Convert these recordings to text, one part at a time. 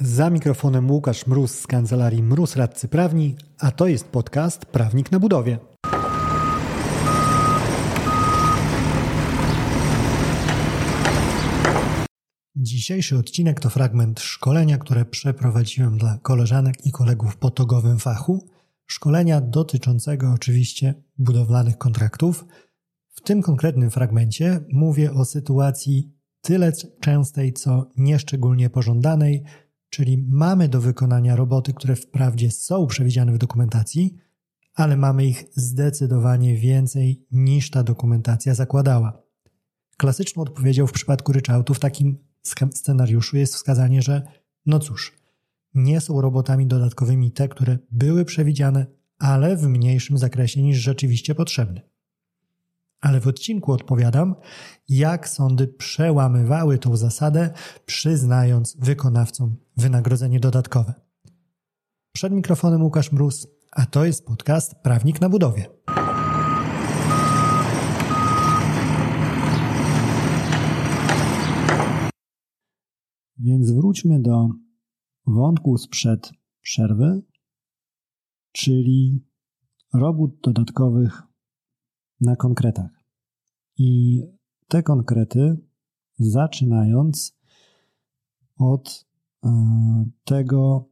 Za mikrofonem Łukasz Mróz z kancelarii Mróz Radcy Prawni, a to jest podcast Prawnik na Budowie. Dzisiejszy odcinek to fragment szkolenia, które przeprowadziłem dla koleżanek i kolegów po togowym fachu. Szkolenia dotyczącego oczywiście budowlanych kontraktów. W tym konkretnym fragmencie mówię o sytuacji tyle częstej, co nieszczególnie pożądanej, czyli mamy do wykonania roboty, które wprawdzie są przewidziane w dokumentacji, ale mamy ich zdecydowanie więcej niż ta dokumentacja zakładała. Klasyczną odpowiedzią w przypadku ryczałtu w takim scenariuszu jest wskazanie, że no cóż, nie są robotami dodatkowymi te, które były przewidziane, ale w mniejszym zakresie niż rzeczywiście potrzebne. Ale w odcinku odpowiadam, jak sądy przełamywały tą zasadę, przyznając wykonawcom wynagrodzenie dodatkowe. Przed mikrofonem Łukasz Mróz, a to jest podcast Prawnik na budowie. Więc wróćmy do wątku sprzed przerwy, czyli robót dodatkowych na konkretach. I te konkrety, zaczynając od tego,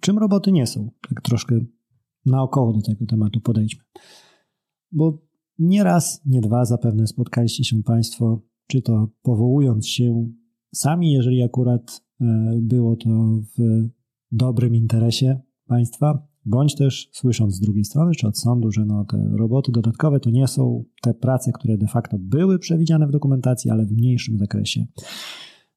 czym roboty nie są, tak troszkę naokoło do tego tematu podejdźmy. Bo nie raz, nie dwa zapewne spotkaliście się Państwo, czy to powołując się sami, jeżeli akurat e, było to w dobrym interesie państwa, bądź też słysząc z drugiej strony, czy od sądu, że no, te roboty dodatkowe to nie są te prace, które de facto były przewidziane w dokumentacji, ale w mniejszym zakresie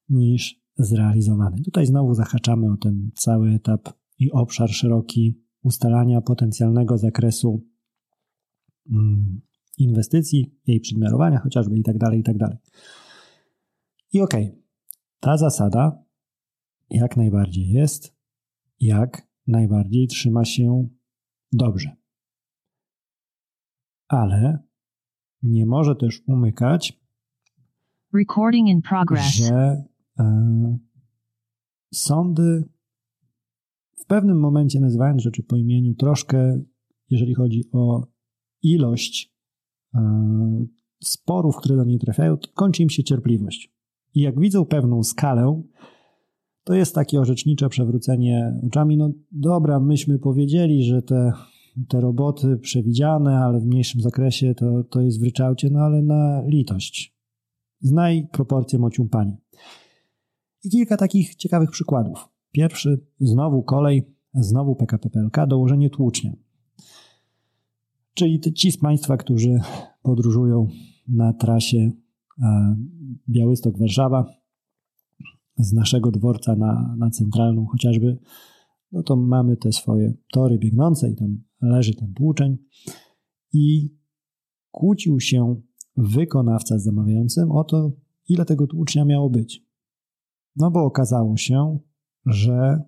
niż zrealizowane. Tutaj znowu zahaczamy o ten cały etap i obszar szeroki ustalania potencjalnego zakresu mm, inwestycji, jej przedmiarowania chociażby i tak dalej, i tak dalej. I okej, okay, ta zasada jak najbardziej jest, jak najbardziej trzyma się dobrze. Ale nie może też umykać, że sądy w pewnym momencie, nazywając rzeczy po imieniu, troszkę, jeżeli chodzi o ilość e, sporów, które do niej trafiają, kończy im się cierpliwość. I jak widzą pewną skalę, to jest takie orzecznicze przewrócenie oczami. No dobra, myśmy powiedzieli, że te, te roboty przewidziane, ale w mniejszym zakresie to, to jest w ryczałcie, no ale na litość. Znaj proporcje mociumpania. I kilka takich ciekawych przykładów. Pierwszy, znowu kolej, znowu PKP PLK, dołożenie tłucznia. Czyli ci z Państwa, którzy podróżują na trasie e, Białystok-Warszawa, z naszego dworca na, na centralną chociażby, no to mamy te swoje tory biegnące i tam leży ten tłuczeń i kłócił się wykonawca z zamawiającym o to, ile tego tłucznia miało być. No bo okazało się, że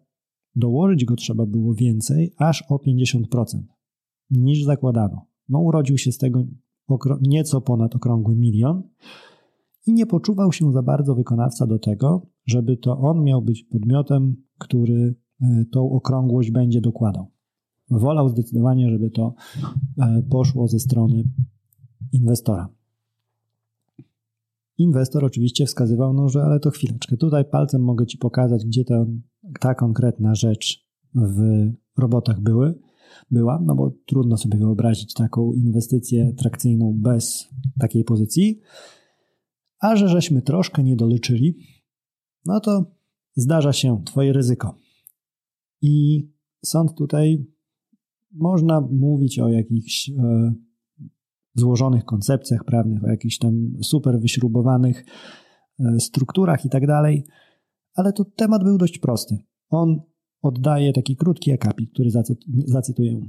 dołożyć go trzeba było więcej, aż o 50% niż zakładano. No urodził się z tego nieco ponad okrągły milion i nie poczuwał się za bardzo wykonawca do tego, żeby to on miał być podmiotem, który e, tą okrągłość będzie dokładał. Wolał zdecydowanie, żeby to e, poszło ze strony inwestora. Inwestor oczywiście wskazywał, no, że ale to chwileczkę, tutaj palcem mogę ci pokazać, gdzie ta, konkretna rzecz w robotach były, była, no bo trudno sobie wyobrazić taką inwestycję trakcyjną bez takiej pozycji, a że żeśmy troszkę nie doliczyli, no to zdarza się Twoje ryzyko. I sąd tutaj można mówić o jakichś e, złożonych koncepcjach prawnych, o jakichś tam super wyśrubowanych e, strukturach i tak dalej, ale tu temat był dość prosty. On oddaje taki krótki akapit, który zacytuję.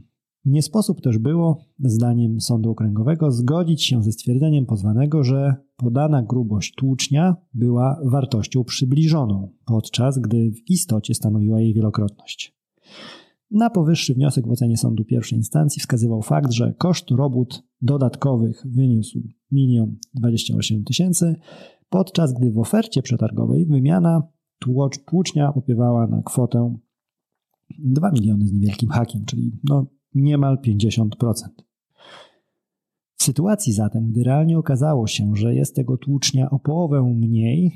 Nie sposób też było, zdaniem Sądu Okręgowego, zgodzić się ze stwierdzeniem pozwanego, że podana grubość tłucznia była wartością przybliżoną, podczas gdy w istocie stanowiła jej wielokrotność. Na powyższy wniosek w ocenie sądu pierwszej instancji wskazywał fakt, że koszt robót dodatkowych wyniósł 1 28 tysięcy, podczas gdy w ofercie przetargowej wymiana tłucznia opiewała na kwotę 2 miliony z niewielkim hakiem, czyli no niemal 50%. W sytuacji zatem, gdy realnie okazało się, że jest tego tłucznia o połowę mniej,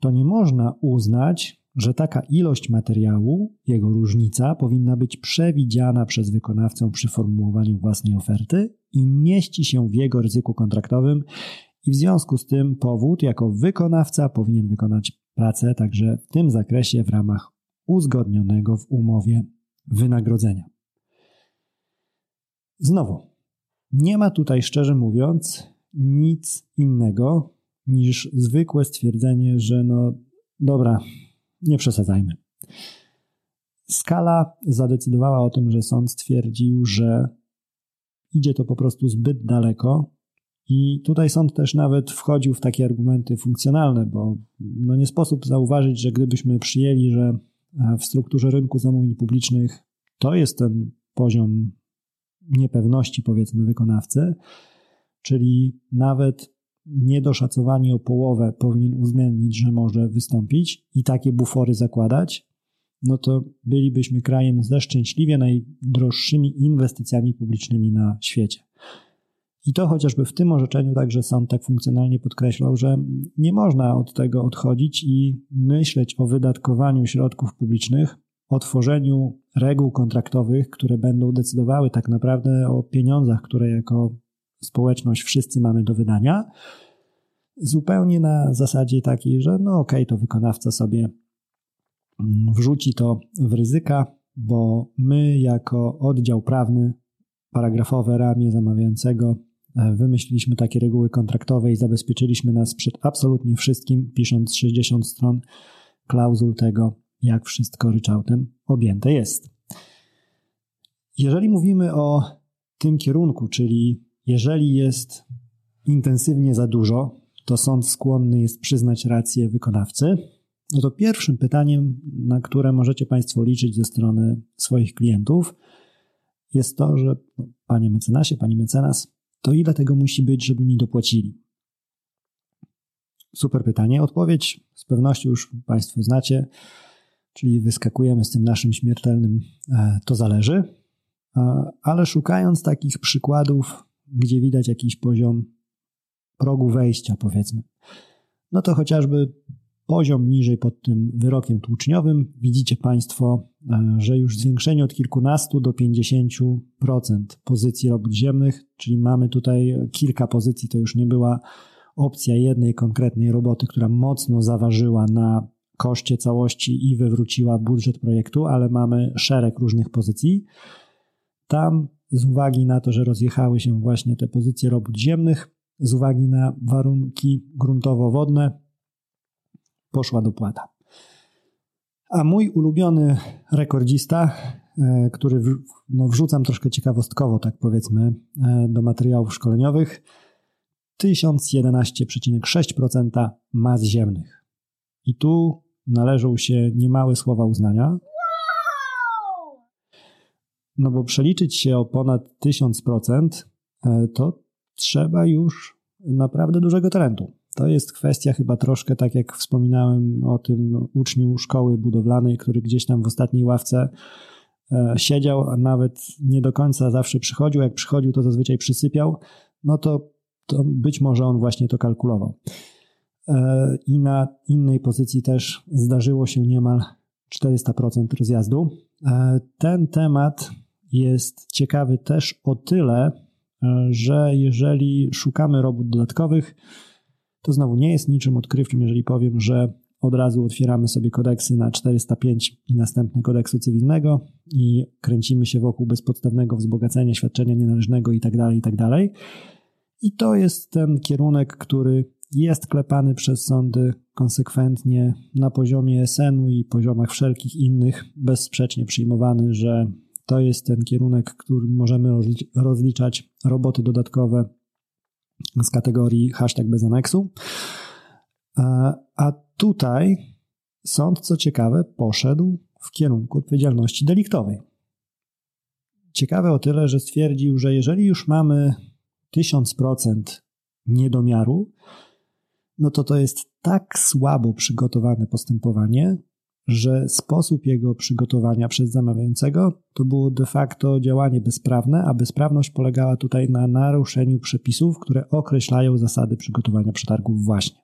to nie można uznać, że taka ilość materiału, jego różnica, powinna być przewidziana przez wykonawcę przy formułowaniu własnej oferty i mieści się w jego ryzyku kontraktowym, i w związku z tym powód, jako wykonawca, powinien wykonać pracę także w tym zakresie w ramach uzgodnionego w umowie wynagrodzenia. Znowu, nie ma tutaj, szczerze mówiąc, nic innego niż zwykłe stwierdzenie, że no dobra, nie przesadzajmy. Skala zadecydowała o tym, że sąd stwierdził, że idzie to po prostu zbyt daleko i tutaj sąd też nawet wchodził w takie argumenty funkcjonalne, bo no nie sposób zauważyć, że gdybyśmy przyjęli, że w strukturze rynku zamówień publicznych to jest ten poziom niepewności, powiedzmy, wykonawcy, czyli nawet niedoszacowanie o połowę powinien uwzględnić, że może wystąpić i takie bufory zakładać, no to bylibyśmy krajem ze szczęśliwie najdroższymi inwestycjami publicznymi na świecie. I to chociażby w tym orzeczeniu także sąd tak funkcjonalnie podkreślał, że nie można od tego odchodzić i myśleć o wydatkowaniu środków publicznych, o tworzeniu reguł kontraktowych, które będą decydowały tak naprawdę o pieniądzach, które jako społeczność wszyscy mamy do wydania, zupełnie na zasadzie takiej, że no okej, okay, to wykonawca sobie mm, wrzuci to w ryzyka, bo my jako oddział prawny, paragrafowe ramię zamawiającego e, wymyśliliśmy takie reguły kontraktowe i zabezpieczyliśmy nas przed absolutnie wszystkim, pisząc 60 stron klauzul tego, jak wszystko ryczałtem objęte jest. Jeżeli mówimy o tym kierunku, czyli jeżeli jest intensywnie za dużo, to sąd skłonny jest przyznać rację wykonawcy. No to pierwszym pytaniem, na które możecie Państwo liczyć ze strony swoich klientów, jest to, że no, panie mecenasie, pani mecenas, to ile tego musi być, żeby mi dopłacili? Super pytanie. Odpowiedź z pewnością już Państwo znacie, czyli wyskakujemy z tym naszym śmiertelnym e, to zależy, ale szukając takich przykładów gdzie widać jakiś poziom progu wejścia, powiedzmy. No to chociażby poziom niżej pod tym wyrokiem tłuczniowym. Widzicie Państwo, e, że już zwiększenie od kilkunastu do 50% pozycji robót ziemnych, czyli mamy tutaj kilka pozycji, to już nie była opcja jednej konkretnej roboty, która mocno zaważyła na koszcie całości i wywróciła budżet projektu, ale mamy szereg różnych pozycji. Tam z uwagi na to, że rozjechały się właśnie te pozycje robót ziemnych, z uwagi na warunki gruntowo-wodne, poszła dopłata. A mój ulubiony rekordzista, e, który no, wrzucam troszkę ciekawostkowo, tak powiedzmy, e, do materiałów szkoleniowych, 1011,6% mas ziemnych. I tu należą się niemałe słowa uznania, no bo przeliczyć się o ponad 1000% e, to trzeba już naprawdę dużego talentu. To jest kwestia chyba troszkę tak jak wspominałem o tym uczniu szkoły budowlanej, który gdzieś tam w ostatniej ławce e, siedział, a nawet nie do końca zawsze przychodził. Jak przychodził, to zazwyczaj przysypiał. No to, to być może on właśnie to kalkulował. E, I na innej pozycji też zdarzyło się niemal 400% rozjazdu. Ten temat jest ciekawy też o tyle, e, że jeżeli szukamy robót dodatkowych, to znowu nie jest niczym odkrywczym, jeżeli powiem, że od razu otwieramy sobie kodeksy na 405 i następne kodeksu cywilnego i kręcimy się wokół bezpodstawnego wzbogacenia, świadczenia nienależnego itd., tak itd. Tak I to jest ten kierunek, który jest klepany przez sądy konsekwentnie na poziomie SN-u i poziomach wszelkich innych, bezsprzecznie przyjmowany, że to jest ten kierunek, którym możemy rozliczać roboty dodatkowe z kategorii hashtag bez aneksu. A tutaj sąd, co ciekawe, poszedł w kierunku odpowiedzialności deliktowej. Ciekawe o tyle, że stwierdził, że jeżeli już mamy 1000% niedomiaru, no to to jest tak słabo przygotowane postępowanie, że sposób jego przygotowania przez zamawiającego to było de facto działanie bezprawne, a bezprawność polegała tutaj na naruszeniu przepisów, które określają zasady przygotowania przetargów właśnie.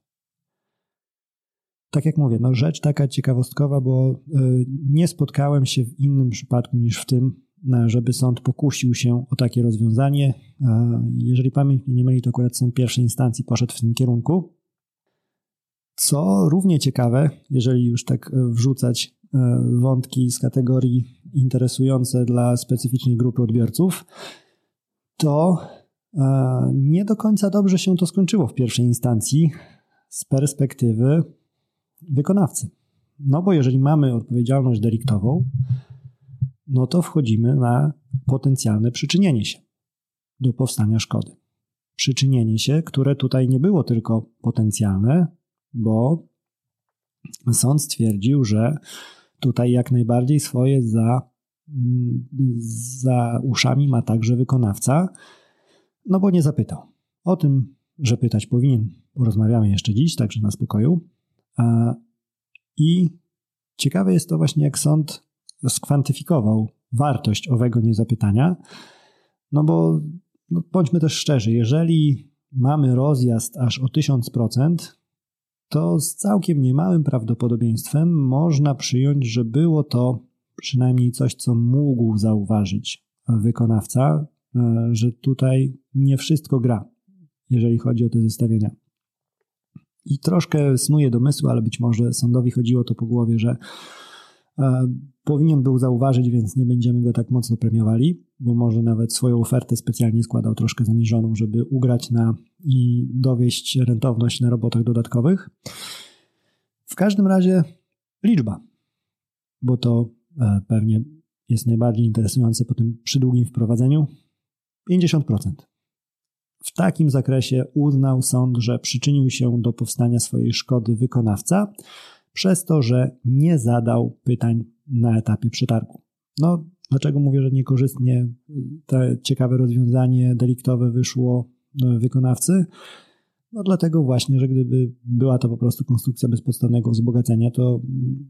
Tak jak mówię, no rzecz taka ciekawostkowa, bo y, nie spotkałem się w innym przypadku niż w tym, żeby sąd pokusił się o takie rozwiązanie. Jeżeli pamięć nie myli, to akurat sąd pierwszej instancji poszedł w tym kierunku. Co równie ciekawe, jeżeli już tak e, wrzucać e, wątki z kategorii interesujące dla specyficznej grupy odbiorców, to e, nie do końca dobrze się to skończyło w pierwszej instancji z perspektywy wykonawcy. No bo jeżeli mamy odpowiedzialność deliktową, no to wchodzimy na potencjalne przyczynienie się do powstania szkody. Przyczynienie się, które tutaj nie było tylko potencjalne, bo sąd stwierdził, że tutaj jak najbardziej swoje za, za uszami ma także wykonawca, no bo nie zapytał. O tym, że pytać powinien, porozmawiamy jeszcze dziś, także na spokoju. I ciekawe jest to właśnie, jak sąd skwantyfikował wartość owego niezapytania, no bo no bądźmy też szczerzy, jeżeli mamy rozjazd aż o 1000%, to z całkiem niemałym prawdopodobieństwem można przyjąć, że było to przynajmniej coś, co mógł zauważyć wykonawca, e, że tutaj nie wszystko gra, jeżeli chodzi o te zestawienia. I troszkę snuje domysły, ale być może sądowi chodziło to po głowie, że powinien był zauważyć, więc nie będziemy go tak mocno premiowali, bo może nawet swoją ofertę specjalnie składał troszkę zaniżoną, żeby ugrać na i dowieść rentowność na robotach dodatkowych. W każdym razie liczba, bo to e, pewnie jest najbardziej interesujące po tym przydługim wprowadzeniu 50%. W takim zakresie uznał sąd, że przyczynił się do powstania swojej szkody wykonawca przez to, że nie zadał pytań na etapie przetargu. No, dlaczego mówię, że niekorzystnie to ciekawe rozwiązanie deliktowe wyszło wykonawcy? No dlatego właśnie, że gdyby była to po prostu konstrukcja bezpodstawnego wzbogacenia, to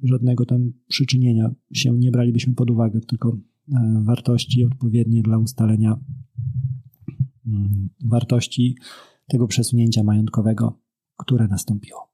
żadnego tam przyczynienia się nie bralibyśmy pod uwagę, tylko e, wartości odpowiednie dla ustalenia mm, wartości tego przesunięcia majątkowego, które nastąpiło.